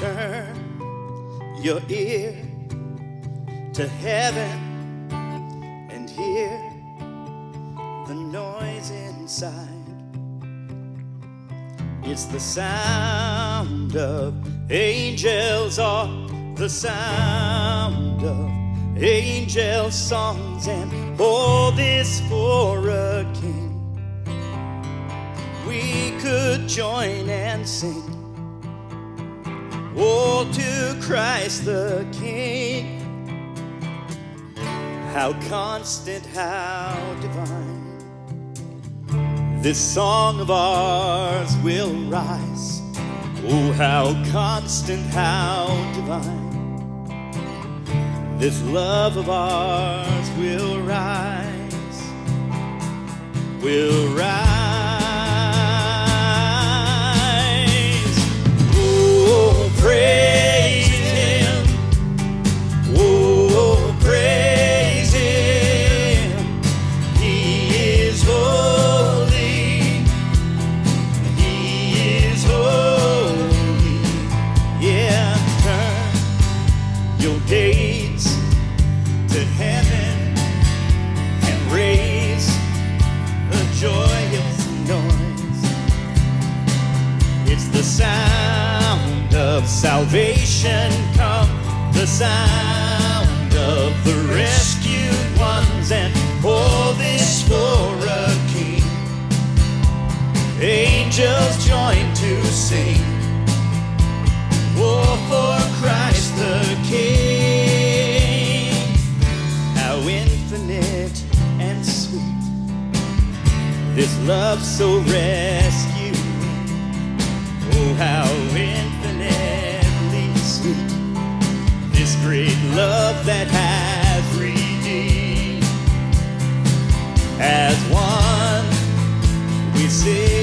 Turn your ear to heaven and hear the noise inside. It's the sound of angels, or the sound of angel songs, and all this for a king. We could join and sing. To Christ the King. How constant, how divine. This song of ours will rise. Oh, how constant, how divine. This love of ours will rise, will rise. Salvation come, the sound of the rescued ones, and all this for a king. Angels join to sing. Oh, for Christ the King. How infinite and sweet. This love so rescued. Oh, how infinitely great love that has redeemed. As one we sing.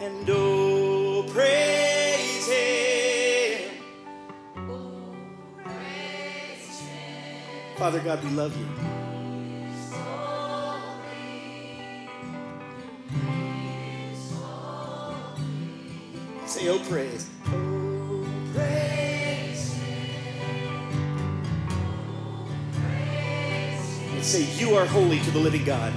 And oh, praise Him. Father God, we love you. Say, oh, praise. Oh, praise. Say, You are holy to the living God.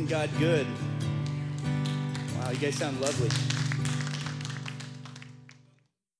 Isn't God good? Wow, you guys sound lovely.